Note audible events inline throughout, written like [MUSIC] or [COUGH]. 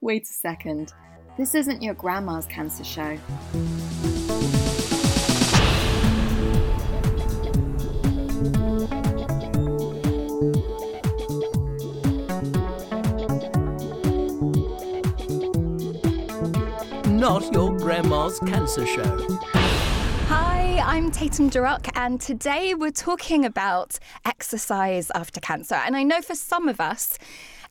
Wait a second. This isn't your grandma's cancer show. Not your grandma's cancer show. I'm Tatum Durock, and today we're talking about exercise after cancer. And I know for some of us,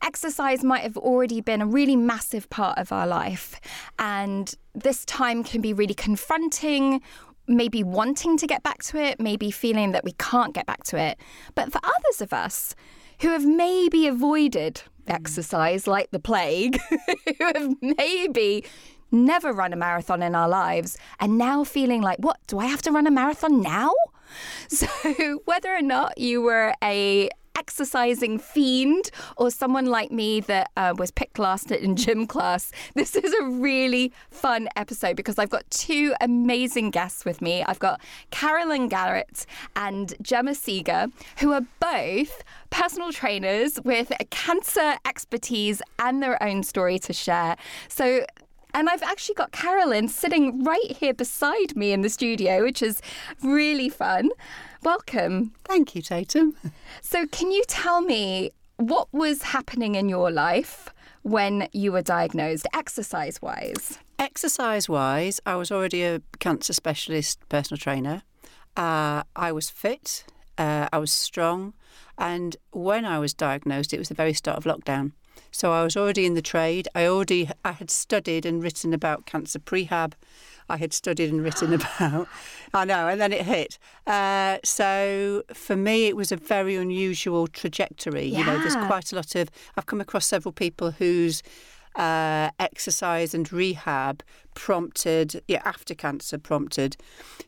exercise might have already been a really massive part of our life. And this time can be really confronting, maybe wanting to get back to it, maybe feeling that we can't get back to it. But for others of us who have maybe avoided mm. exercise like the plague, [LAUGHS] who have maybe never run a marathon in our lives and now feeling like, what, do I have to run a marathon now? [LAUGHS] So, whether or not you were a exercising fiend or someone like me that uh, was picked last in gym class, this is a really fun episode because I've got two amazing guests with me. I've got Carolyn Garritt and Gemma Saeger, who are both personal trainers with cancer expertise and their own story to share. So and I've actually got Carolyn sitting right here beside me in the studio, which is really fun. Welcome. Thank you, Tatum. So, can you tell me what was happening in your life when you were diagnosed, exercise wise? Exercise wise, I was already a cancer specialist personal trainer. Uh, I was fit, uh, I was strong, and when I was diagnosed, it was the very start of lockdown. So I was already in the trade. I already I had studied and written about cancer prehab. I had studied and written [GASPS] about. I know, and then it hit. Uh, so for me, it was a very unusual trajectory. Yeah. You know, there's quite a lot of. I've come across several people whose uh, exercise and rehab prompted, yeah, after cancer prompted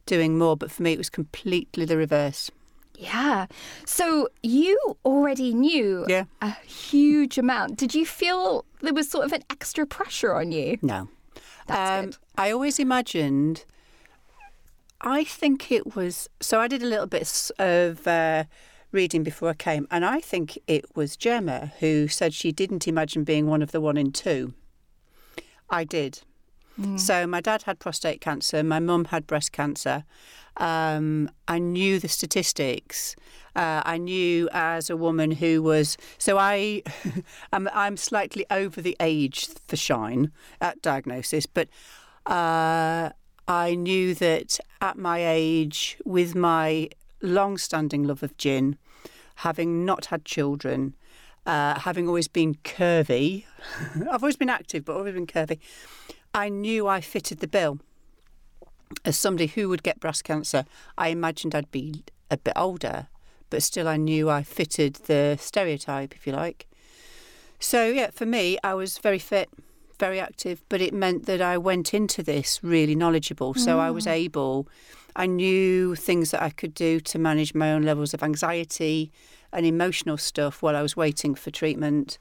doing more. But for me, it was completely the reverse. Yeah. So you already knew Yeah. a huge amount. Did you feel there was sort of an extra pressure on you? No. That's Um, good. I always imagined. I think it was. So I did a little bit of uh, reading before I came, and I think it was Gemma who said she didn't imagine being one of the one in two. I did. So my dad had prostate cancer, my mum had breast cancer. Um, I knew the statistics. Uh, I knew as a woman who was so I, [LAUGHS] I'm, I'm slightly over the age for shine at diagnosis, but uh, I knew that at my age, with my long-standing love of gin, having not had children, uh, having always been curvy, [LAUGHS] I've always been active, but always been curvy. I knew I fitted the bill. As somebody who would get breast cancer, I imagined I'd be a bit older, but still I knew I fitted the stereotype, if you like. So, yeah, for me, I was very fit, very active, but it meant that I went into this really knowledgeable. So I was able, I knew things that I could do to manage my own levels of anxiety and emotional stuff while I was waiting for treatment.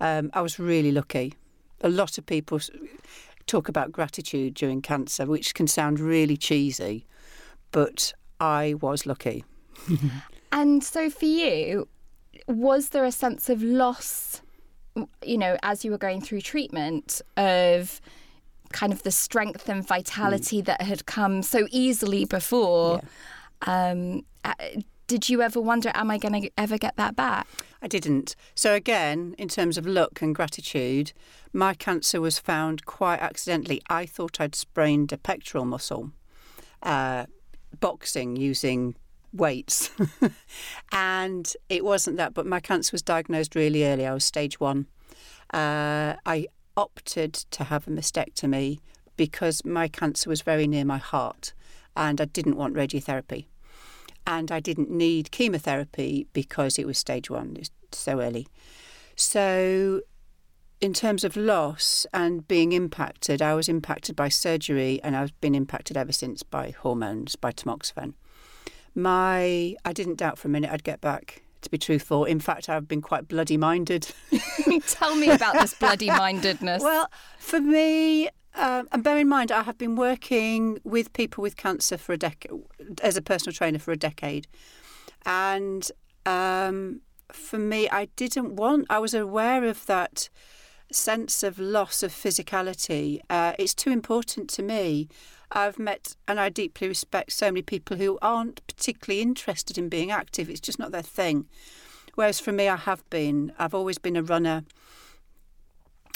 Um, I was really lucky. A lot of people talk about gratitude during cancer, which can sound really cheesy, but I was lucky. [LAUGHS] And so for you, was there a sense of loss, you know, as you were going through treatment of kind of the strength and vitality that had come so easily before? Um, uh, did you ever wonder, am I going to ever get that back? I didn't. So, again, in terms of luck and gratitude, my cancer was found quite accidentally. I thought I'd sprained a pectoral muscle, uh, boxing using weights. [LAUGHS] and it wasn't that, but my cancer was diagnosed really early. I was stage one. Uh, I opted to have a mastectomy because my cancer was very near my heart and I didn't want radiotherapy and I didn't need chemotherapy because it was stage one, it's so early. So, in terms of loss and being impacted, I was impacted by surgery and I've been impacted ever since by hormones, by tamoxifen. My, I didn't doubt for a minute I'd get back, to be truthful. In fact, I've been quite bloody minded. [LAUGHS] Tell me about this bloody mindedness. Well, for me, Um, and bear in mind, I have been working with people with cancer for a decade as a personal trainer for a decade, and um, for me, I didn't want. I was aware of that sense of loss of physicality. Uh, it's too important to me. I've met and I deeply respect so many people who aren't particularly interested in being active. It's just not their thing. Whereas for me, I have been. I've always been a runner.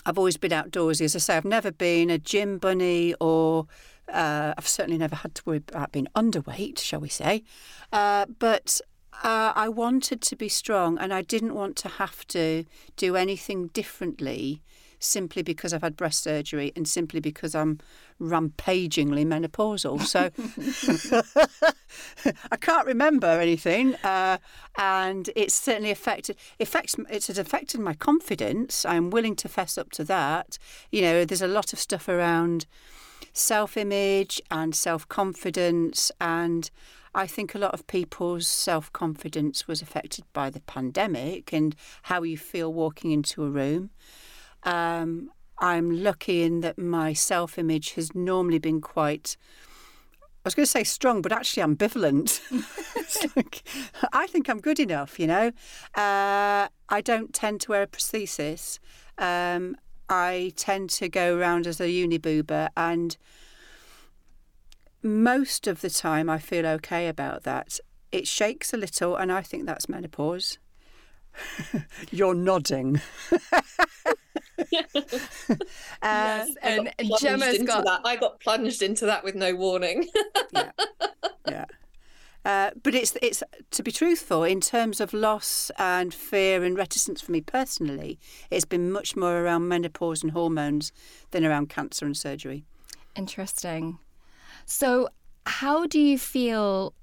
I've always been outdoorsy. As I say, I've never been a gym bunny or uh, I've certainly never had to worry about being underweight, shall we say. Uh, but uh, I wanted to be strong and I didn't want to have to do anything differently simply because I've had breast surgery and simply because I'm rampagingly menopausal. So [LAUGHS] I can't remember anything, uh, and it's certainly affected. Affects it has affected my confidence. I'm willing to fess up to that. You know, there's a lot of stuff around self-image and self-confidence and. I think a lot of people's self confidence was affected by the pandemic and how you feel walking into a room. Um, I'm lucky in that my self image has normally been quite. I was going to say strong, but actually ambivalent. [LAUGHS] like, I think I'm good enough, you know. Uh, I don't tend to wear a prosthesis. Um, I tend to go around as a uni boober, and most of the time I feel okay about that. It shakes a little, and I think that's menopause. [LAUGHS] You're nodding. [LAUGHS] uh, [LAUGHS] yes, and, and Gemma's got that. I got plunged into that with no warning. yeah, yeah. Uh, but it's it's to be truthful in terms of loss and fear and reticence for me personally. It's been much more around menopause and hormones than around cancer and surgery. Interesting. So, how do you feel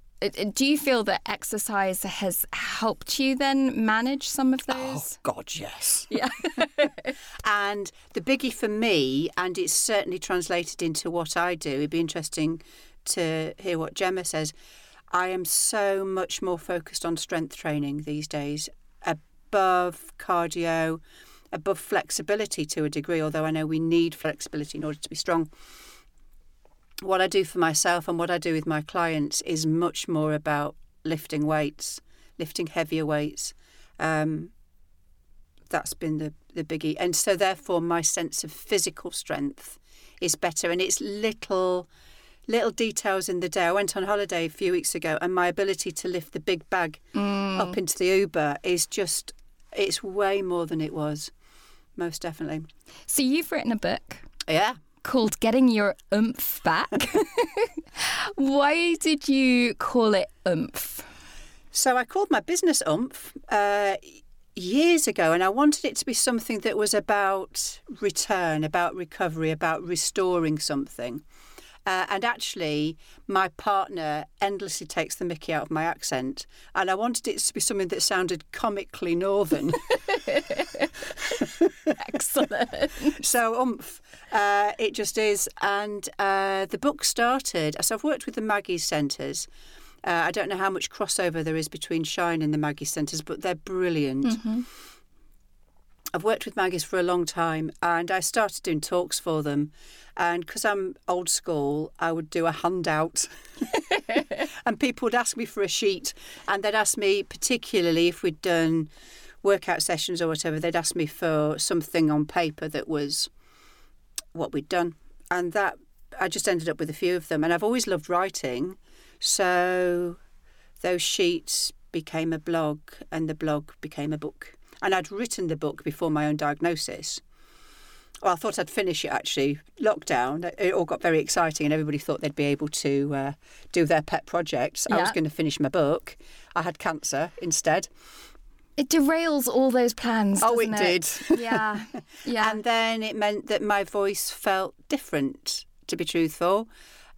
do you feel that exercise has helped you then manage some of oh, those? Oh, God, yes. [LAUGHS] Yeah. [LAUGHS] and the biggie for me, and it's certainly translated into what I do, it'd be interesting to hear what Gemma says. I am so much more focused on strength training these days, above cardio, above flexibility to a degree, although I know we need flexibility in order to be strong what I do for myself and what I do with my clients is much more about lifting weights, lifting heavier weights. Um, that's been the, the biggie. And so, therefore, my sense of physical strength is better. And it's little little details in the day. I went on holiday a few weeks ago, and my ability to lift the big bag mm. up into the Uber is just, it's way more than it was, most definitely. So, you've written a book. Yeah called Getting Your Oomph Back. [LAUGHS] Why did you call it Oomph? So I called my business Oomph uh, years ago, and I wanted it to be something that was about return, about recovery, about restoring something. Uh, and actually, my partner endlessly takes the mickey out of my accent, and I wanted it to be something that sounded comically northern. [LAUGHS] [LAUGHS] Excellent. so, Oomph, uh, it just is. And uh, the book started, so I've worked with the Maggie's Centres. Uh, I don't know how much crossover there is between Shine and the Maggie Centres, but they're brilliant. Mm-hmm. I've worked with Maggie's for a long time and I started doing talks for them. And because I'm old school, I would do a handout. [LAUGHS] and people would ask me for a sheet. And they'd ask me, particularly if we'd done workout sessions or whatever, they'd ask me for something on paper that was what we'd done. And that, I just ended up with a few of them. And I've always loved writing. So those sheets became a blog, and the blog became a book. And I'd written the book before my own diagnosis. Well, I thought I'd finish it actually. Lockdown, it all got very exciting, and everybody thought they'd be able to uh, do their pet projects. Yeah. I was going to finish my book. I had cancer instead. It derails all those plans. Oh, it, it, did. [LAUGHS] Yeah, [LAUGHS] yeah. and then it meant that my voice felt different. To be truthful,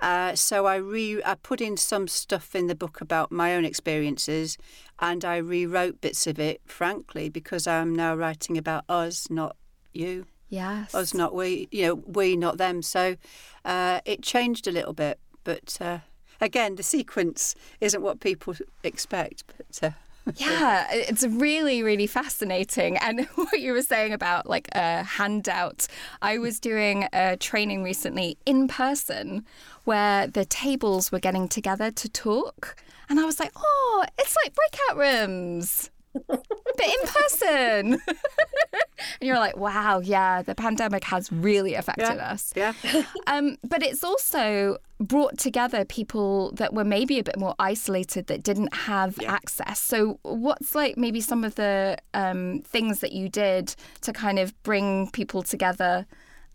uh, so I re I put in some stuff in the book about my own experiences, and I rewrote bits of it, frankly, because I'm now writing about us, not you. Yes. Us, not we. You know, we, not them. So uh, it changed a little bit, but uh, again, the sequence isn't what people expect. But uh, yeah, it's really, really fascinating. And [LAUGHS] what you were saying about like a handout, I was doing a training recently in person where the tables were getting together to talk. And I was like, oh, it's like breakout rooms but in person. [LAUGHS] and you're like, wow, yeah, the pandemic has really affected Yeah. us. Yeah. [LAUGHS] Um, but it's also brought together people that were maybe a bit more isolated that didn't have access. So, what's like maybe some of the um, things that you did to kind of bring people together?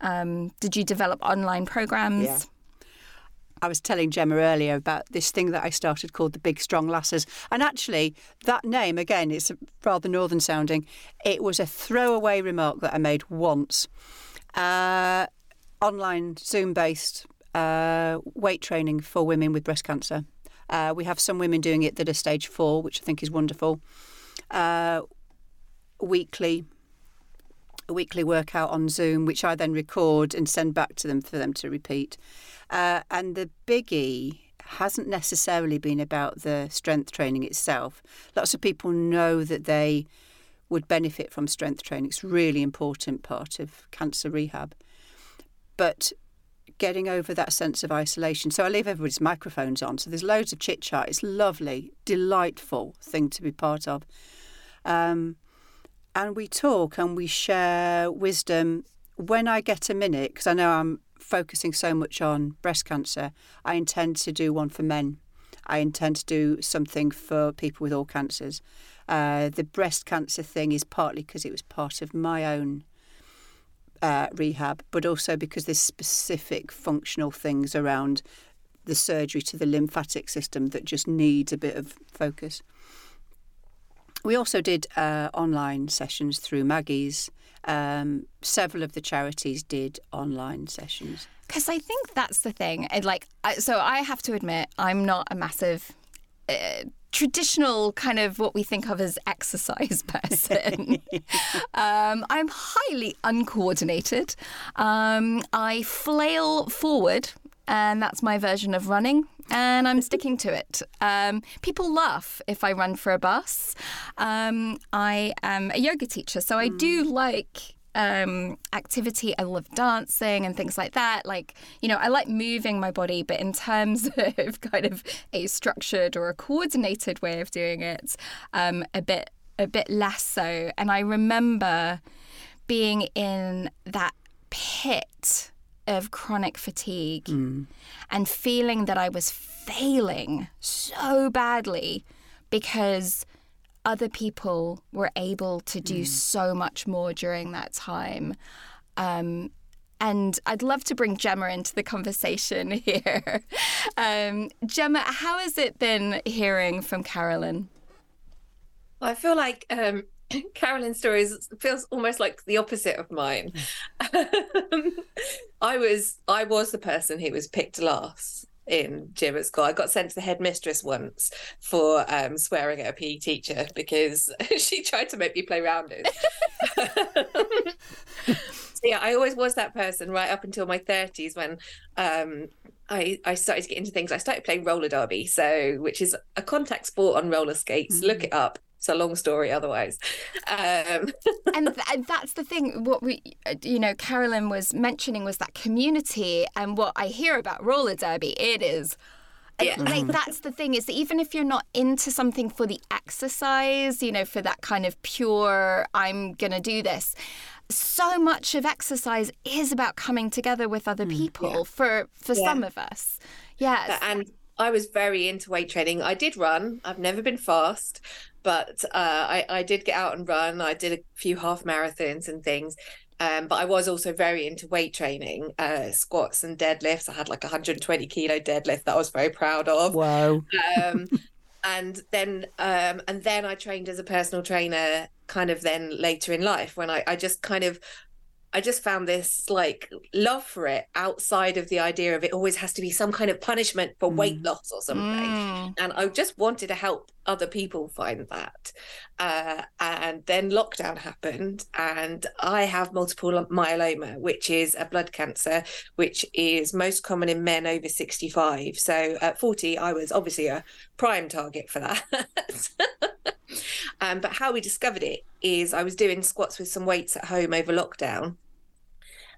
Um, did you develop online programs? Yeah. I was telling Gemma earlier about this thing that I started called the Big Strong Lasses. And actually, that name, again, it's rather northern sounding. It was a throwaway remark that I made once. Uh, online, Zoom based uh, weight training for women with breast cancer. Uh, we have some women doing it that are stage four, which I think is wonderful. Uh, weekly a weekly workout on Zoom, which I then record and send back to them for them to repeat. Uh, and the biggie hasn't necessarily been about the strength training itself. Lots of people know that they would benefit from strength training. It's a really important part of cancer rehab. But getting over that sense of isolation. So I leave everybody's microphones on. So there's loads of chit chat. It's lovely, delightful thing to be part of. Um, and we talk and we share wisdom. When I get a minute, because I know I'm focusing so much on breast cancer, I intend to do one for men. I intend to do something for people with all cancers. Uh, the breast cancer thing is partly because it was part of my own uh, rehab, but also because there's specific functional things around the surgery to the lymphatic system that just needs a bit of focus. We also did uh, online sessions through Maggie's. Um, several of the charities did online sessions. Because I think that's the thing. And like, I, so I have to admit, I'm not a massive uh, traditional kind of what we think of as exercise [LAUGHS] person. [LAUGHS] um, I'm highly uncoordinated. Um, I flail forward. And that's my version of running, and I'm sticking to it. Um, people laugh if I run for a bus. Um, I am a yoga teacher, so I do like um, activity. I love dancing and things like that. Like, you know, I like moving my body, but in terms [LAUGHS] of kind of a structured or a coordinated way of doing it, um, a bit a bit less so. And I remember being in that pit of chronic fatigue and feeling that I was failing so badly because other people were able to do so much more during that time. Um, and I'd love to bring Gemma into the conversation [LAUGHS] here. Um, Gemma, how has it been hearing from Carolyn? I feel like um, [LAUGHS] Carolyn's story is, feels almost like the opposite of mine. [LAUGHS] I was I was the person who was picked last in gym at school. I got sent to the headmistress once for um, swearing at a PE teacher because [LAUGHS] she tried to make me play rounders. so yeah, I always was that person right up until my thirties when um, I I started to get into things. I started playing roller derby, so which is a contact sport on roller skates. Look it up. It's a long story otherwise. Um, [LAUGHS] and, th- and that's the thing. What we, uh, you know, Carolyn was mentioning was that community, and what I hear about roller derby, it is. Yeah. Like that's the thing is that even if you're not into something for the exercise, you know, for that kind of pure, I'm gonna do this. So much of exercise is about coming together with other people. For for Yeah. some of us, yes. and I was very into weight training. I did run. I've never been fast, but uh, I, I did get out and run. I did a few half marathons and things. Um, but I was also very into weight training, uh, squats and deadlifts. I had like a 120 kilo deadlift that I was very proud of. Whoa. Um, [LAUGHS] and then um, and then I trained as a personal trainer kind of then later in life when I, I just kind of I just found this like love for it outside of the idea of it always has to be some kind of punishment for weight loss or something. Mm. And I just wanted to help other people find that. Uh, and then lockdown happened, and I have multiple myeloma, which is a blood cancer, which is most common in men over 65. So at 40, I was obviously a prime target for that. [LAUGHS] [LAUGHS] Um, but how we discovered it is I was doing squats with some weights at home over lockdown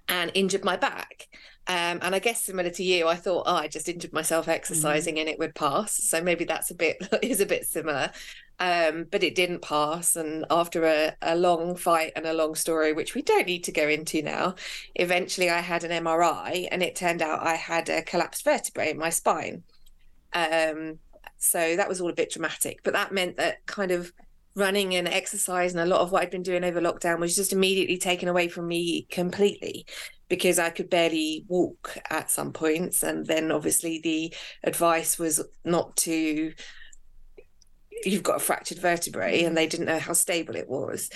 and injured my back. Um, and I guess similar to you, I thought, oh, I just injured myself exercising mm. and it would pass. So maybe that's a bit [LAUGHS] is a bit similar. Um, but it didn't pass. And after a, a long fight and a long story, which we don't need to go into now, eventually I had an MRI and it turned out I had a collapsed vertebrae in my spine. Um, so that was all a bit dramatic, but that meant that kind of running and exercise and a lot of what I'd been doing over lockdown was just immediately taken away from me completely because I could barely walk at some points. And then obviously the advice was not to, you've got a fractured vertebrae, and they didn't know how stable it was.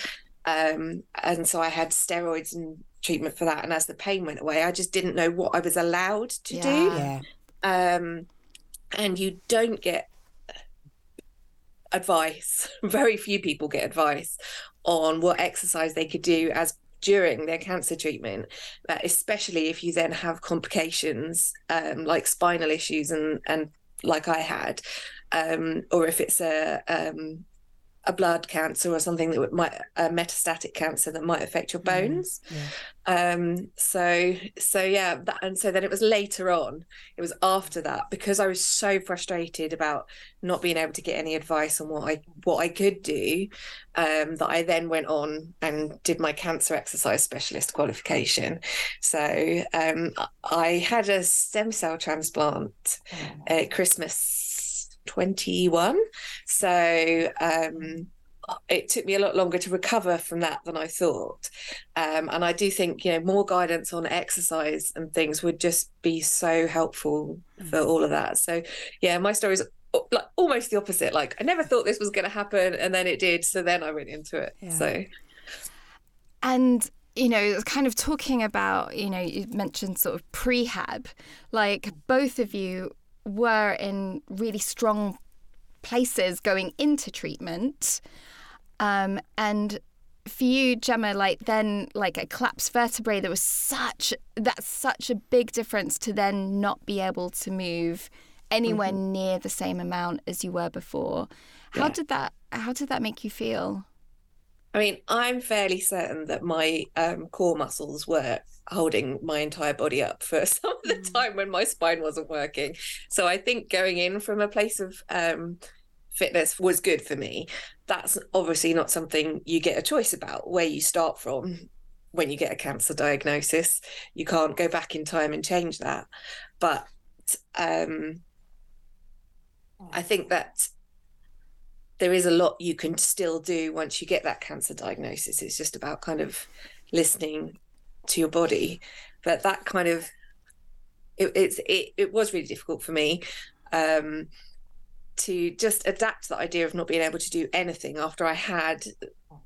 Um, and so I had steroids and treatment for that. And as the pain went away, I just didn't know what I was allowed to yeah. do. Yeah. Um, and you don't get advice. [LAUGHS] Very few people get advice on what exercise they could do as during their cancer treatment, uh, especially if you then have complications um, like spinal issues and and like I had, um, or if it's a um, a blood cancer or something that might a metastatic cancer that might affect your mm-hmm. bones. Yeah. Um, so so yeah, that, and so then it was later on. It was after that because I was so frustrated about not being able to get any advice on what I what I could do. Um, that I then went on and did my cancer exercise specialist qualification. So um, I had a stem cell transplant at Christmas 21. So um, it took me a lot longer to recover from that than I thought. Um, and I do think, you know, more guidance on exercise and things would just be so helpful for all of that. So, yeah, my story is like almost the opposite. Like, I never thought this was going to happen, and then it did. So then I went into it. Yeah. So, and you know, kind of talking about, you know, you mentioned sort of prehab, like both of you were in really strong places going into treatment. Um, and for you, Gemma, like then like a collapsed vertebrae, there was such that's such a big difference to then not be able to move anywhere mm-hmm. near the same amount as you were before. How yeah. did that how did that make you feel? I mean, I'm fairly certain that my um, core muscles were holding my entire body up for [LAUGHS] some of the mm. time when my spine wasn't working. So I think going in from a place of um, fitness was good for me. That's obviously not something you get a choice about where you start from when you get a cancer diagnosis. You can't go back in time and change that. But um, I think that there is a lot you can still do once you get that cancer diagnosis. It's just about kind of listening to your body. But that kind of it, it's it, it was really difficult for me um, to just adapt to the idea of not being able to do anything after I had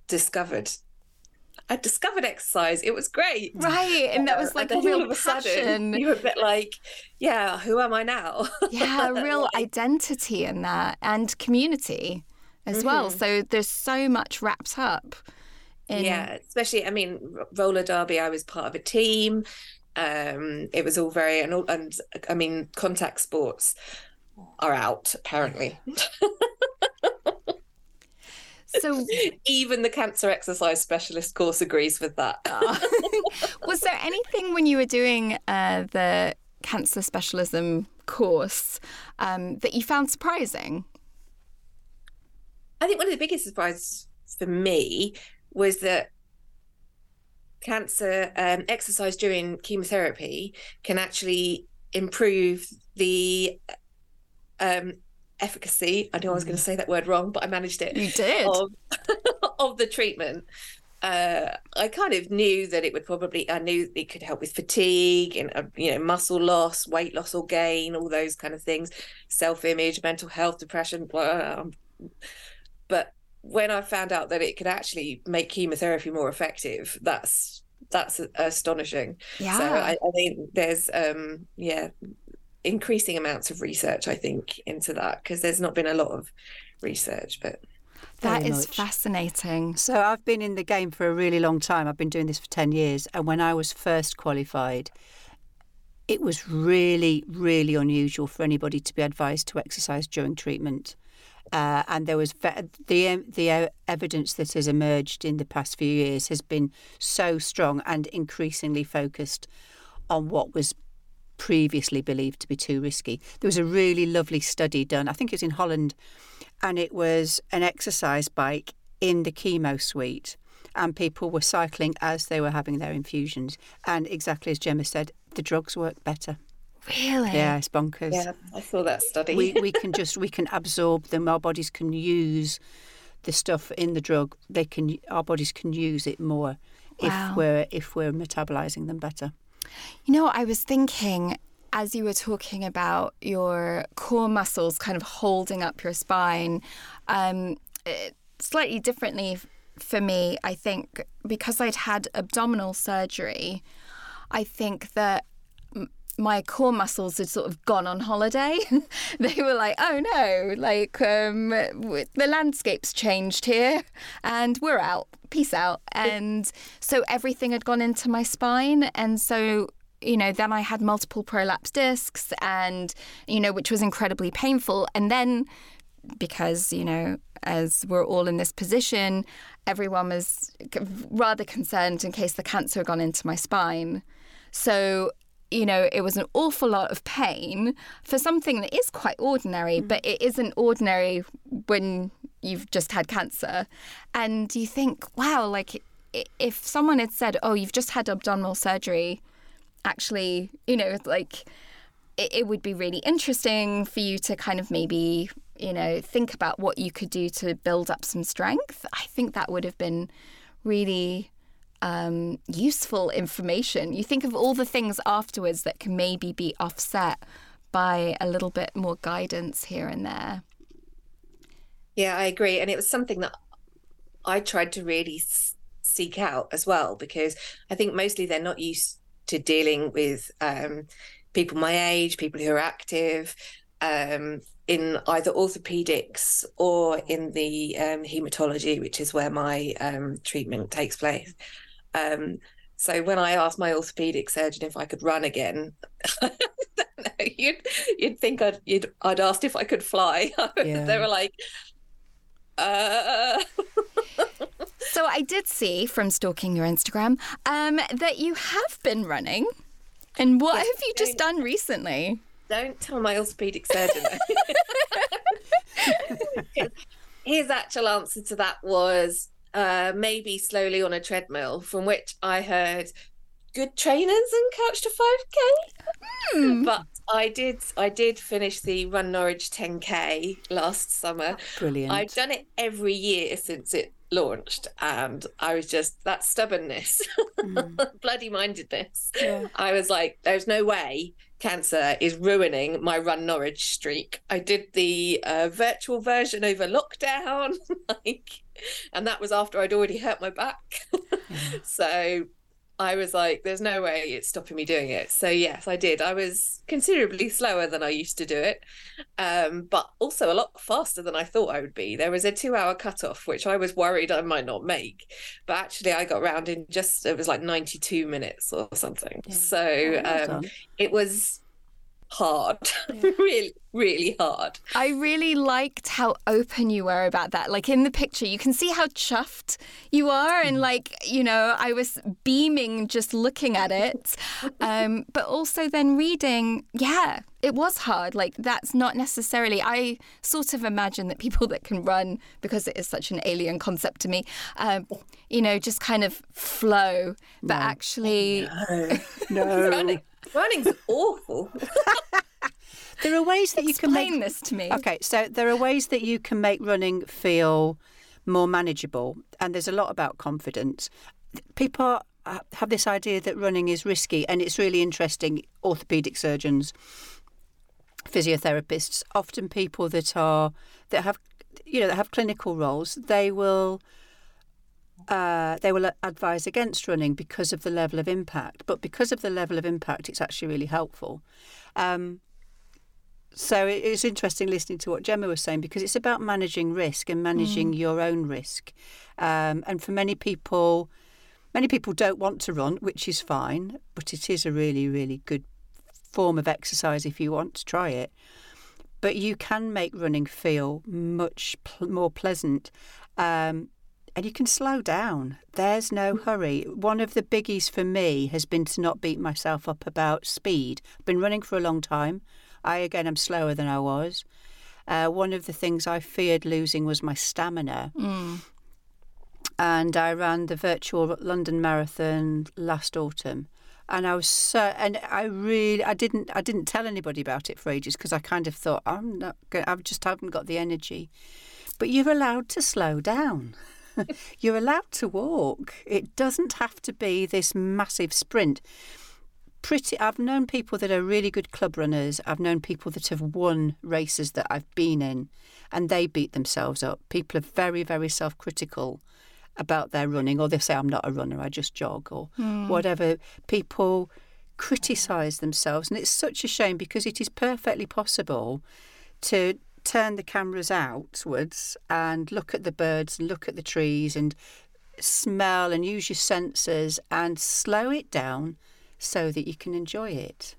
discovered I discovered exercise. It was great. Right. And that was [LAUGHS] like a real passion. Sudden, you were a bit like, yeah, who am I now? [LAUGHS] yeah, real identity in that and community as mm-hmm. well. So there's so much wrapped up. Yeah, especially, I mean, roller derby, I was part of a team. Um, it was all very, and, and I mean, contact sports are out apparently. So [LAUGHS] even the cancer exercise specialist course agrees with that. [LAUGHS] Ah. [LAUGHS] was there anything when you were doing uh, the cancer specialism course um, that you found surprising? I think one of the biggest surprises for me was that cancer um, exercise during chemotherapy can actually improve the um, efficacy. I know I was going to mm. say that word wrong, but I managed it. You did [LAUGHS] of, [LAUGHS] of the treatment. Uh, I kind of knew that it would probably. I knew it could help with fatigue and uh, you know muscle loss, weight loss or gain, all those kind of things, self-image, mental health, depression. Blah, but when I found out that it could actually make chemotherapy more effective, that's that's astonishing. Yeah. So I, I think there's um yeah increasing amounts of research I think into that because there's not been a lot of research, but. That is much. fascinating. So I've been in the game for a really long time. I've been doing this for 10 years. And when I was first qualified, it was really, really unusual for anybody to be advised to exercise during treatment. Uh, and there was the the uh, evidence that has emerged in the past few years has been so strong and increasingly focused on what was previously believed to be too risky. There was a really lovely study done, I think it was in Holland, and it was an exercise bike in the chemo suite, and people were cycling as they were having their infusions. And exactly as Gemma said, the drugs work better. Really? Yeah, it's bonkers. Yeah, I saw that study. we we can [LAUGHS] just we can absorb them. Our bodies can use the stuff in the drug. They can our bodies can use it more Wow. if we're if we're metabolizing them better. You know, I was thinking as you were talking about your core muscles kind of holding up your spine, um, it- slightly differently for me, I think, because I'd had abdominal surgery, I think that m- my core muscles had sort of gone on holiday. [LAUGHS] they were like, oh no, like um, the landscape's changed here and we're out. Peace out. And so everything had gone into my spine. And so, you know, then I had multiple prolapse discs and, you know, which was incredibly painful. And then because, you know, as we're all in this position, everyone was rather concerned in case the cancer had gone into my spine. So, you know, it was an awful lot of pain for something that is quite ordinary, mm. but it isn't ordinary when you've just had cancer. And you think, wow, like if someone had said, oh, you've just had abdominal surgery, actually, you know, like it, it would be really interesting for you to kind of maybe, you know, think about what you could do to build up some strength. I think that would have been really um, useful information. You think of all the things afterwards that can maybe be offset by a little bit more guidance here and there. Yeah, I agree. And it was something that I tried to really seek out as well, because I think mostly they're not used to dealing with um, people my age, people who are active um, in either orthopedics or in the um, hematology, which is where my um, treatment takes place. Um, so when I asked my orthopedic surgeon if I could run again, [LAUGHS] you'd you'd think I'd you'd, I'd asked if I could fly. [LAUGHS] Yeah. they were like, uh, [LAUGHS] So I did see from stalking your Instagram um, that you have been running. And what Yes, have you just done recently? don't tell my orthopedic surgeon. His actual answer to that was uh, maybe slowly on a treadmill, from which I heard good trainers and couch to 5k. But I did I did finish the Run Norwich 10k last summer. Brilliant. I've done it every year since it launched, and I was just that stubbornness, [LAUGHS] bloody mindedness. I was like, there's no way cancer is ruining my Run Norwich streak. I did the uh, virtual version over lockdown, [LAUGHS] like, [LAUGHS] and that was after I'd already hurt my back. [LAUGHS] so I was like, there's no way it's stopping me doing it. So yes, I did. I was considerably slower than I used to do it, um, but also a lot faster than I thought I would be. There was a two-hour cutoff, which I was worried I might not make, but actually I got round in just it was like 92 minutes or something. So Oh, well um, it was hard, [LAUGHS] really, really hard. I really liked how open you were about that. Like in the picture, you can see how chuffed you are. And like, you know, I was beaming just looking at it. Um, [LAUGHS] but also then reading, yeah, it was hard. Like, that's not necessarily, I sort of imagine that people that can run, because it is such an alien concept to me, um, you know, just kind of flow. But actually, [LAUGHS] no. Running, running's awful. [LAUGHS] There are ways that you can make explain this to me. Okay, so there are ways that you can make running feel more manageable, and there's a lot about confidence. People uh, have this idea that running is risky, and it's really interesting. Orthopedic surgeons, physiotherapists, often people that are that have you know that have clinical roles, they will. Uh, they will advise against running because of the level of impact, but because of the level of impact, it's actually really helpful. Um, so it's interesting listening to what Gemma was saying because it's about managing risk and managing your own risk. Um, and for many people, many people don't want to run, which is fine, but it is a really, really good form of exercise if you want to try it. but you can make running feel much pl- more pleasant. Um, and you can slow down. There's no hurry. One of the biggies for me has been to not beat myself up about speed. I've been running for a long time. I, again, am slower than I was. Uh, one of the things I feared losing was my stamina. And I ran the virtual London Marathon last autumn. And I was so, and I really, I didn't, I didn't tell anybody about it for ages because I kind of thought I'm not, going, I just haven't got the energy. But you're allowed to slow down. You're allowed to walk. It doesn't have to be this massive sprint. Pretty, I've known people that are really good club runners. I've known people that have won races that I've been in, and they beat themselves up. People are very, very self-critical about their running, or they say, I'm not a runner, I just jog, or hmm. whatever. People criticise themselves, and it's such a shame because it is perfectly possible to turn the cameras outwards and look at the birds and look at the trees and smell and use your senses and slow it down so that you can enjoy it.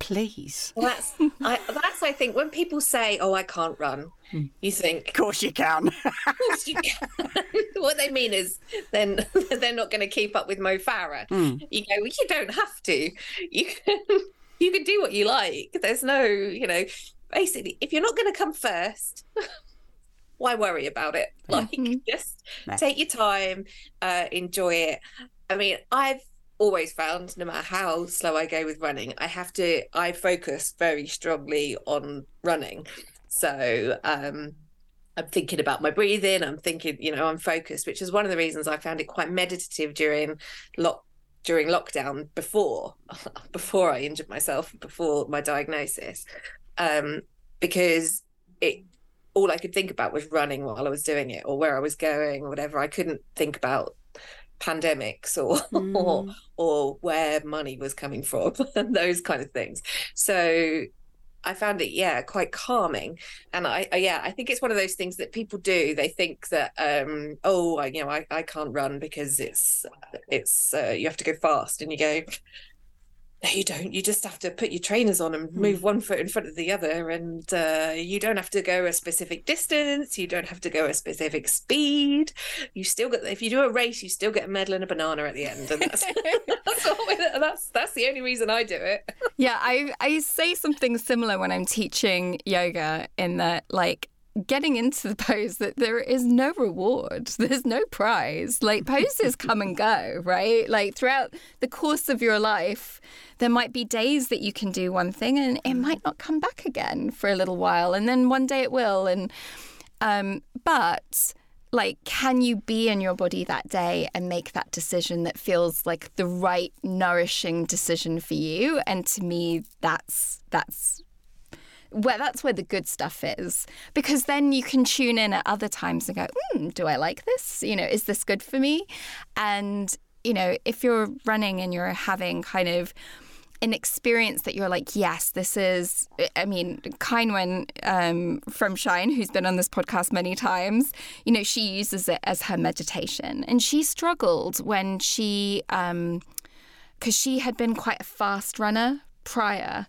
Please. Well, that's I, that's I think when people say, "Oh, I can't run," hmm. you think, Of course you can. [LAUGHS] "Of course you can." [LAUGHS] what they mean is, then [LAUGHS] they're not going to keep up with Mo Farah. Hmm. You go, well, you don't have to. You can you can do what you like. There's no, you know, basically, if you're not going to come first. [LAUGHS] Why worry about it? Like, just Yeah. take your time, uh, enjoy it. I mean, I've always found no matter how slow I go with running, I have to I focus very strongly on running. So um I'm thinking about my breathing, I'm thinking, you know, I'm focused, which is one of the reasons I found it quite meditative during lock during lockdown before [LAUGHS] before I injured myself, before my diagnosis. Um because it all I could think about was running while I was doing it or where I was going or whatever. I couldn't think about pandemics or [LAUGHS] or or where money was coming from [LAUGHS] and those kind of things. So I found it yeah quite calming and I, I yeah I think it's one of those things that people do they think that um oh I, you know I, I can't run because it's it's uh, you have to go fast and you go no you don't. You just have to put your trainers on and move one foot in front of the other and uh, you don't have to go a specific distance you don't have to go a specific speed. You still get if you do a race you still get a medal and a banana at the end and that's [LAUGHS] that's, all, that's that's the only reason I do it. Yeah, I I say something similar when I'm teaching yoga in that like getting into the [LAUGHS] pose that there is no reward. [LAUGHS] There's no prize. Like poses come and go, right? Like throughout the course of your life, there might be days that you can do one thing and it might not come back again for a little while and then one day it will and um but like can you be in your body that day and make that decision that feels like the right nourishing decision for you and to me that's that's where that's where the good stuff is. Because then you can tune in at other times and go mm, do i like this? You know is this good for me? And you know if you're running and you're having kind of an experience that you're like, yes, this is. I mean, Kainwen um, from Shine, who's been on this podcast many times, you know, she uses it as her meditation, and she struggled when she, because she had been quite a fast runner prior,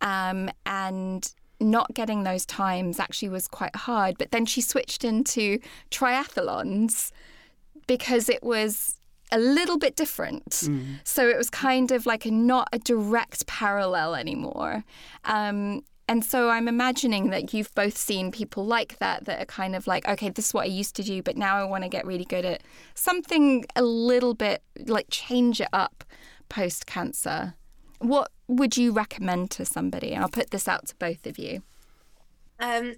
um, and not getting those times actually was quite hard. But then she switched into triathlons because it was a little bit different. So it was kind of like a not a direct parallel anymore. Um, and so I'm imagining that you've both seen people like that that are kind of like, okay, this is what I used to do, but now I want to get really good at something a little bit like change it up post cancer. What would you recommend to somebody? I'll put this out to both of you. Um,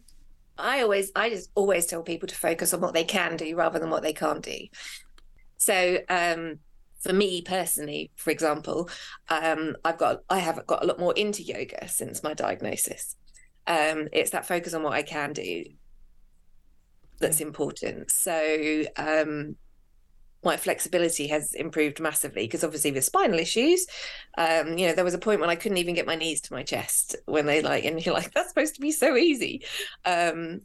I always, I just always tell people to focus on what they can do rather than what they can't do. So, um, for me personally, for example, um, I've got, I have got a lot more into yoga since my diagnosis. Um, it's that focus on what I can do that's important. So, um, my flexibility has improved massively because obviously with spinal issues um you know there was a point when i couldn't even get my knees to my chest when they like and you're like that's supposed to be so easy. Um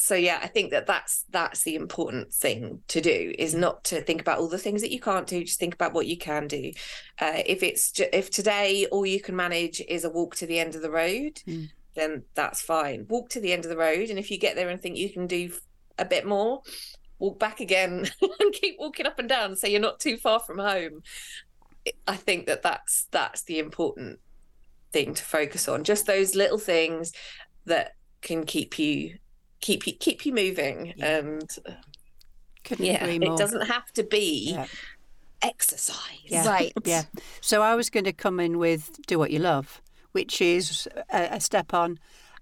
so yeah i think that that's that's the important thing to do is not to think about all the things that you can't do just think about what you can do. Uh, if it's ju- if today all you can manage is a walk to the end of the road then that's fine. Walk to the end of the road, and if you get there and think you can do a bit more, walk back again [LAUGHS] and keep walking up and down so you're not too far from home. I think that that's that's the important thing to focus on. Just those little things that can keep you keep you keep you moving Yeah. and Couldn't yeah, agree it doesn't have to be Yeah. exercise. Yeah. Right. [LAUGHS] Yeah. So I was going to come in with do what you love, which is a, a step on,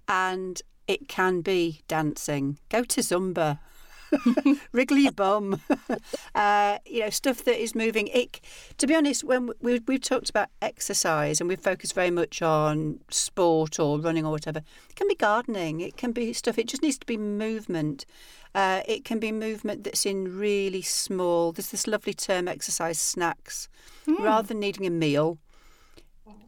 and it can be dancing. Go to Zumba. [LAUGHS] Wriggle your bum, [LAUGHS] uh, you know stuff that is moving. It, to be honest, when we, we've talked about exercise and we've focused very much on sport or running or whatever, it can be gardening. It can be stuff. It just needs to be movement. Uh, it can be movement that's in really small. There's this lovely term, exercise snacks, rather than needing a meal.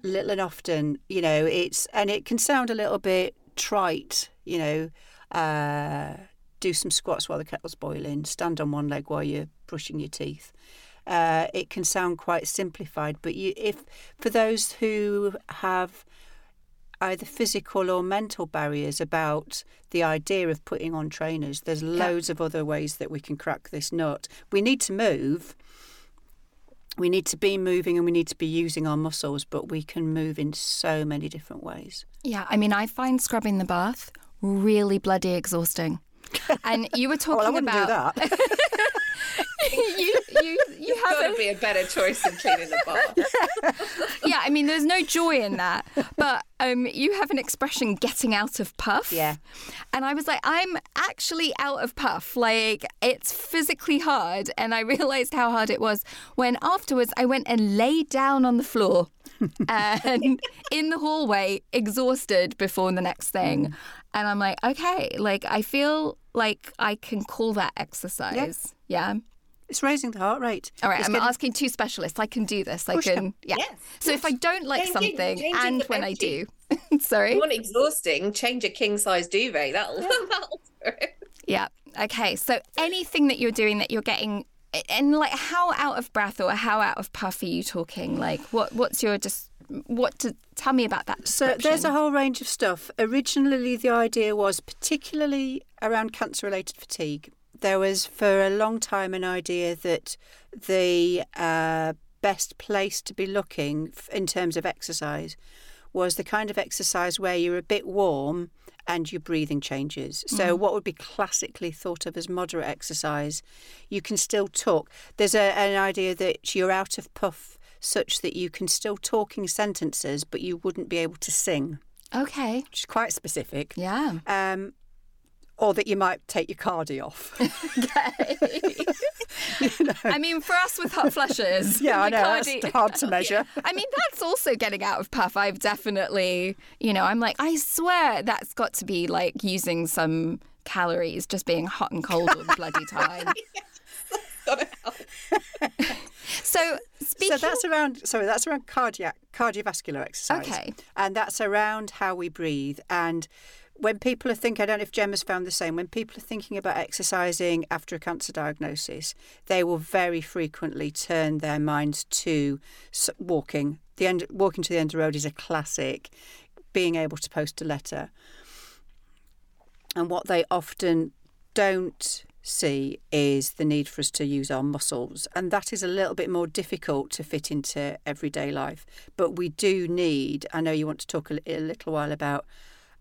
Little and often, you know, it's and it can sound a little bit trite, you know. Uh, do some squats while the kettle's boiling. Stand on one leg while you're brushing your teeth. Uh, it can sound quite simplified, but you, if for those who have either physical or mental barriers about the idea of putting on trainers. There's loads of other ways that we can crack this nut. We need to move. We need to be moving and we need to be using our muscles, but we can move in so many different ways. Yeah, I mean, I find scrubbing the bath really bloody exhausting. [LAUGHS] And you were talking Well, I wouldn't about do that. [LAUGHS] you, you, you have Got a, to be a better choice than cleaning the bath. [LAUGHS] yeah. I mean, there's no joy in that, but um, you have an expression "getting out of puff." Yeah. and I was like, I'm actually out of puff. Like it's physically hard, and I realized how hard it was when afterwards I went and laid down on the floor. And in the hallway, exhausted before the next thing. Mm. And I'm like, okay, like I feel like I can call that exercise. Yeah. It's raising the heart rate. All right, It's I'm getting- asking two specialists. I can do this. I can. Yeah. Yes, So if I don't like Changing- something, changing and when I do, [LAUGHS] sorry. you want exhausting, change a king size duvet. That'll [LAUGHS] that'll do it. Yeah. Okay. So anything that you're doing that you're getting, and like how out of breath or how out of puff are you talking? Like what? What's your just? What to tell me about that? So there's a whole range of stuff. Originally, the idea was particularly around cancer related fatigue. There was for a long time an idea that the uh, best place to be looking in terms of exercise was the kind of exercise where you're a bit warm and your breathing changes. So, what would be classically thought of as moderate exercise, you can still talk. There's a, an idea that you're out of puff such that you can still talk in sentences, but you wouldn't be able to sing, Okay. which is quite specific. Yeah. Um, or that you might take your cardi off. [LAUGHS] [LAUGHS] I mean, for us with hot flushes, yeah, I know can't that's hard to [LAUGHS] measure. I mean, that's also getting out of puff. I've definitely, you know, I'm like, I swear that's got to be like using some calories, just being hot and cold all the bloody time. So speaking, So that's around. Sorry, that's around cardiac cardiovascular exercise. Okay. and that's around how we breathe. And when people are thinking, I don't know if Gemma's found the same. When people are thinking about exercising after a cancer diagnosis, they will very frequently turn their minds to walking. The end, walking to the end of the road is a classic. Being able to post a letter, and what they often don't see is the need for us to use our muscles. And that is a little bit more difficult to fit into everyday life. But we do need, I know you want to talk a, a little while about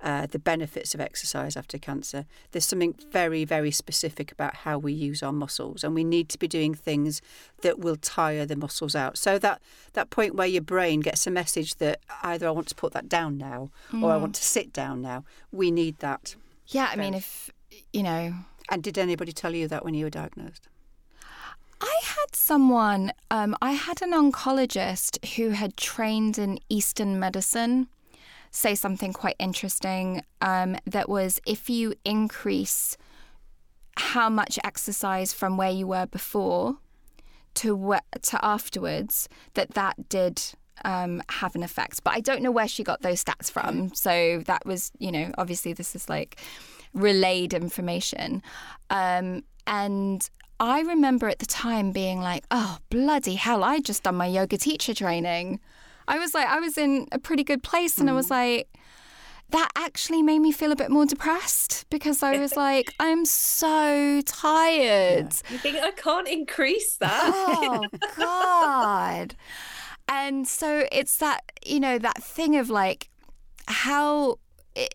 uh, the benefits of exercise after cancer. There's something very, very specific about how we use our muscles, and we need to be doing things that will tire the muscles out. So that that point where your brain gets a message that either I want to put that down now or I want to sit down now, we need that. yeah, I mean, if you know, And did anybody tell you that when you were diagnosed? I had someone, um, I had an oncologist who had trained in Eastern medicine say something quite interesting um, that was if you increase how much exercise from where you were before to wh- to afterwards, that that did um, have an effect. But I don't know where she got those stats from. So that was, you know, obviously this is like relayed information. Um, and I remember at the time being like, oh, bloody hell, I just done my yoga teacher training. I was like, I was in a pretty good place and I was mm. like, that actually made me feel a bit more depressed because I was [LAUGHS] like, I'm so tired. You think I can't increase that? Oh, God. [LAUGHS] And so it's that, you know, that thing of like how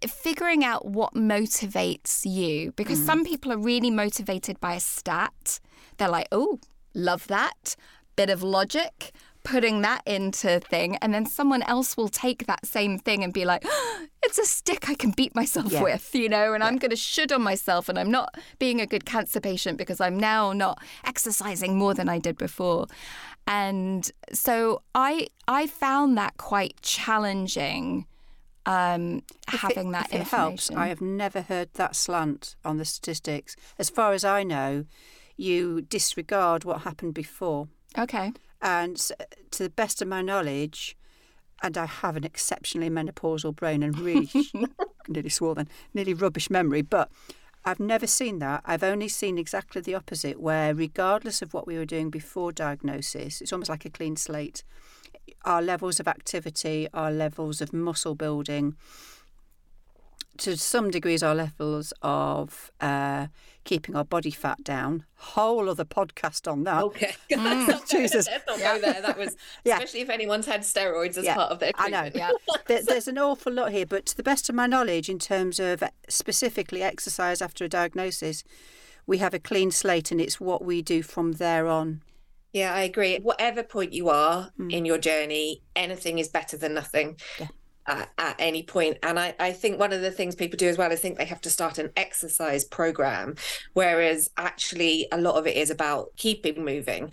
figuring out what motivates you because mm. some people are really motivated by a stat. They're like, oh, love that. Bit of logic, putting that into thing. And then someone else will take that same thing and be like, [GASPS] it's a stick I can beat myself Yeah. with, you know, and I'm going to should on myself and I'm not being a good cancer patient because I'm now not exercising more than I did before. And so I I found that quite challenging um, If it- having that if it helps. I have never heard that slant on the statistics. As far as I know, you disregard what happened before. Okay. And to the best of my knowledge, and I have an exceptionally menopausal brain and really, [LAUGHS] nearly swore then, nearly rubbish memory, but I've never seen that. I've only seen exactly the opposite, where regardless of what we were doing before diagnosis, it's almost like a clean slate. Our levels of activity, our levels of muscle building, to some degrees, our levels of uh, keeping our body fat down. Whole other podcast on that. Okay. [LAUGHS] Not Jesus. Let's not go there. That was, [LAUGHS] Yeah. especially if anyone's had steroids as Yeah, part of their I know. treatment. Yeah. [LAUGHS] There, there's an awful lot here, but to the best of my knowledge, in terms of specifically exercise after a diagnosis, we have a clean slate and it's what we do from there on. Yeah, I agree. Whatever point you are in your journey, anything is better than nothing Yeah. At, at any point. And I, I think one of the things people do as well is think they have to start an exercise program, whereas actually a lot of it is about keeping moving,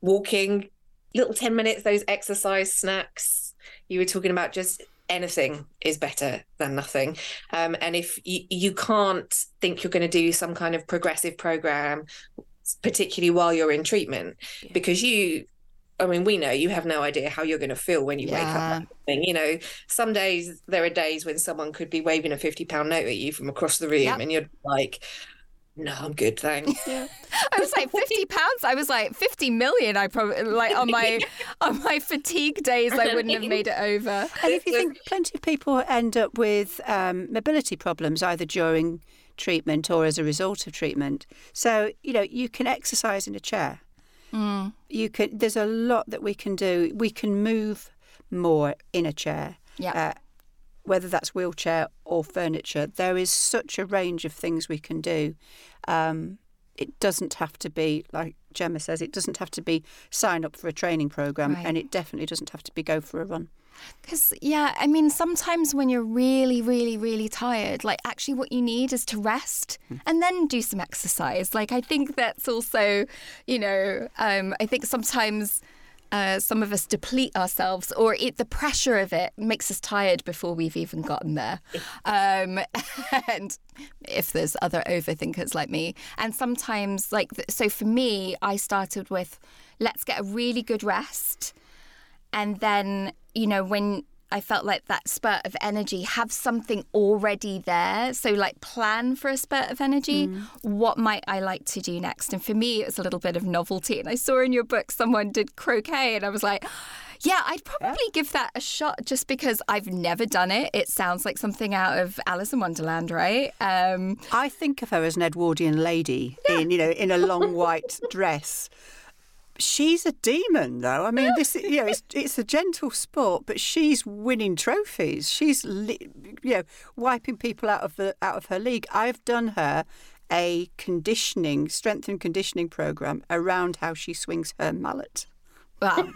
walking, little 10 minutes, those exercise snacks. You were talking about just anything is better than nothing. Um, and if you, you can't think you're going to do some kind of progressive program, particularly while you're in treatment, because you, I mean, we know you have no idea how you're going to feel when you wake up. Yeah. You know, some days there are days when someone could be waving a 50 pound note at you from across the room Yep. and you're like, no, I'm good, thanks. [LAUGHS] I was like fifty pounds. I was like fifty million. I probably like on my [LAUGHS] on my fatigue days. I wouldn't have made it over. And if you think plenty of people end up with um, mobility problems either during treatment or as a result of treatment. So, you know, you can exercise in a chair. You can there's a lot that we can do. We can move more in a chair. Yeah. Uh, whether that's wheelchair or furniture, there is such a range of things we can do. Um, it doesn't have to be like Gemma says. It doesn't have to be sign up for a training program, Right. and it definitely doesn't have to be go for a run. Because, yeah, I mean, sometimes when you're really, really, really tired, like actually what you need is to rest and then do some exercise. Like, I think that's also, you know, um, I think sometimes. Uh, some of us deplete ourselves, or it, the pressure of it makes us tired before we've even gotten there. [LAUGHS] Um, [LAUGHS] and if there's other overthinkers like me, and sometimes, like, so for me, I started with let's get a really good rest and then you know when i felt like that spurt of energy have something already there. So like plan for a spurt of energy. What might i like to do next? And for me it was a little bit of novelty. And i saw in your book someone did croquet and i was like yeah, I'd probably give that a shot just because I've never done it. It sounds like something out of Alice in Wonderland, right? Um, I think of her as an Edwardian lady in you know in a long [LAUGHS] white dress. She's a demon, though. I mean, this you know it's it's a gentle sport, but she's winning trophies. She's you know wiping people out of the out of her league. I've done her a conditioning, strength and conditioning program around how she swings her mallet. Wow.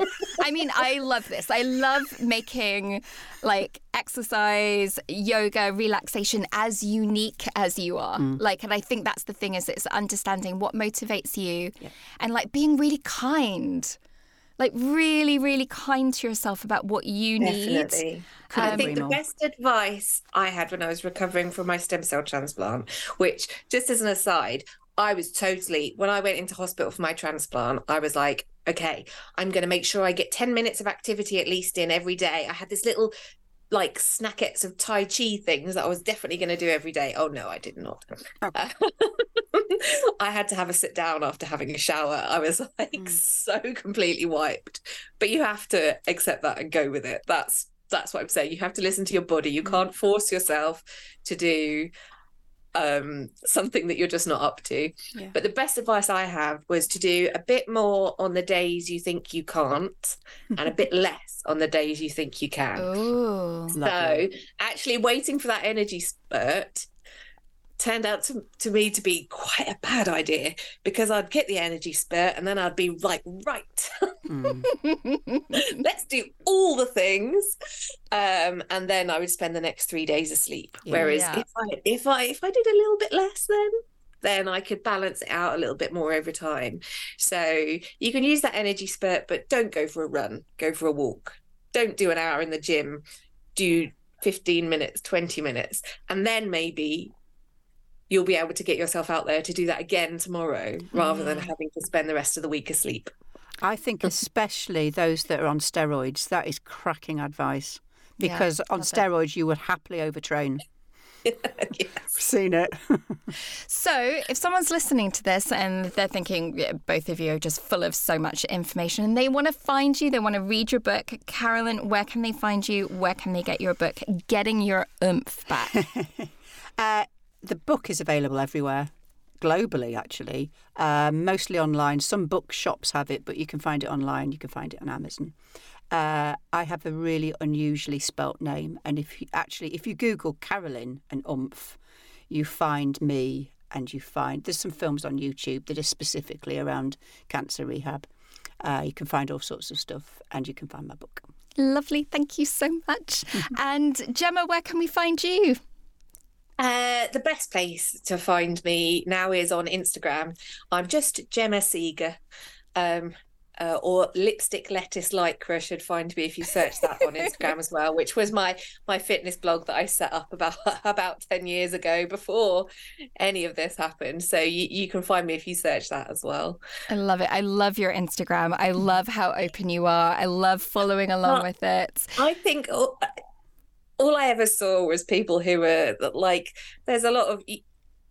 I mean, I love this. I love making like exercise, yoga, relaxation as unique as you are. Mm. Like, and I think that's the thing is it's understanding what motivates you and like being really kind. Like really, really kind to yourself about what you need. Definitely. Couldn't I think the best advice I had when I was recovering from my stem cell transplant, which just as an aside, I was totally when I went into hospital for my transplant, I was like, okay, I'm going to make sure I get 10 minutes of activity at least in every day. I had this little like snackets of Tai Chi things that I was definitely going to do every day. Oh no, I did not. Okay. Oh. Uh, [LAUGHS] I had to have a sit down after having a shower. I was [LAUGHS] like mm. so completely wiped. But you have to accept that and go with it. That's that's what I'm saying. You have to listen to your body. You mm. can't force yourself to do um, something that you're just not up to. Yeah. But the best advice I have was to do a bit more on the days you think you can't [LAUGHS] and a bit less on the days you think you can. Ooh. So actually waiting for that energy spurt turned out to, to me to be quite a bad idea because I'd get the energy spurt and then I'd be like, right, Mm. [LAUGHS] let's do all the things. Um, and then I would spend the next three days asleep. Yeah. Whereas Yeah. if I if I if I did a little bit less then then I could balance it out a little bit more over time. So you can use that energy spurt, but don't go for a run, go for a walk. Don't do an hour in the gym, do 15 minutes, 20 minutes, and then maybe you'll be able to get yourself out there to do that again tomorrow rather than having to spend the rest of the week asleep. I think [LAUGHS] especially those that are on steroids, that is cracking advice. Yeah, Because on love it. steroids, you would happily overtrain. [LAUGHS] yes. Seen it. [LAUGHS] So, if someone's listening to this and they're thinking yeah, both of you are just full of so much information and they want to find you, they want to read your book, Carolyn, where can they find you? Where can they get your book, Getting Your Oomph Back? Uh, the book is available everywhere, globally, actually, uh, mostly online. Some bookshops have it, but you can find it online. You can find it on Amazon. Uh, I have a really unusually spelt name, and if you actually, if you Google Carolyn and Oomph, you find me, and you find there's some films on YouTube that are specifically around cancer rehab. Uh, you can find all sorts of stuff, and you can find my book. Lovely. Thank you so much. [LAUGHS] and Gemma, where can we find you? Uh, the best place to find me now is on Instagram. I'm just Gemma Saeger. Um, uh, or lipstick lettuce lycra You should find me if you search that on Instagram as well, which was my my fitness blog that I set up about [LAUGHS] about ten years ago before any of this happened. So you, you can find me if you search that as well. I love it. I love your Instagram. I love how open you are. I love following along Well, with it. I think all, all I ever saw was people who were like, there's a lot of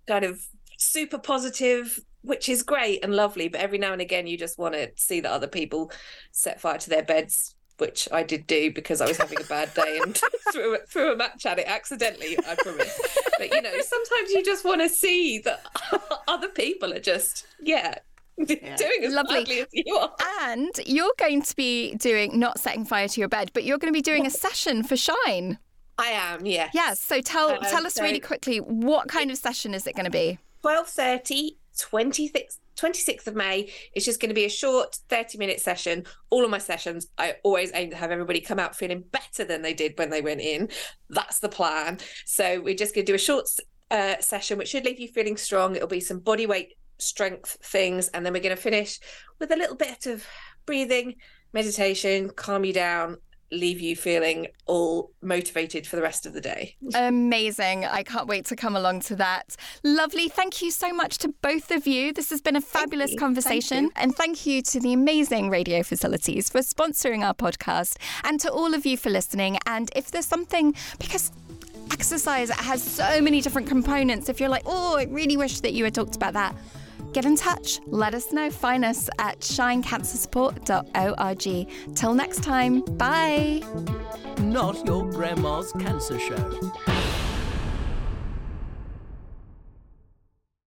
kind of super positive, which is great and lovely, but every now and again you just want to see that other people set fire to their beds. Which I did do because I was having a bad day and [LAUGHS] threw, a- threw a match at it accidentally, I promise. But you know, sometimes you just want to see that [LAUGHS] other people are just, yeah, doing as Lovely. as you are. And you're going to be doing not setting fire to your bed, but you're going to be doing a session for Shine. I am, yes. Yes. So tell Um, tell us so- really quickly what kind of session is it going to be? 12.30 26th 26th of may it's just going to be a short 30 minute session all of my sessions i always aim to have everybody come out feeling better than they did when they went in that's the plan so we're just going to do a short uh, session which should leave you feeling strong it'll be some body weight strength things and then we're going to finish with a little bit of breathing meditation calm you down leave you feeling all motivated for the rest of the day Amazing. I can't wait to come along to that. Lovely. Thank you so much to both of you. This has been a fabulous you. conversation. And thank you to the amazing radio facilities for sponsoring our podcast and to all of you for listening. And if there's something, because exercise has so many different components, if you're like, oh, I really wish that you had talked about that. Get in touch. Let us know. Find us at shinecancersupport.org. Till next time. Bye. Not your grandma's cancer show.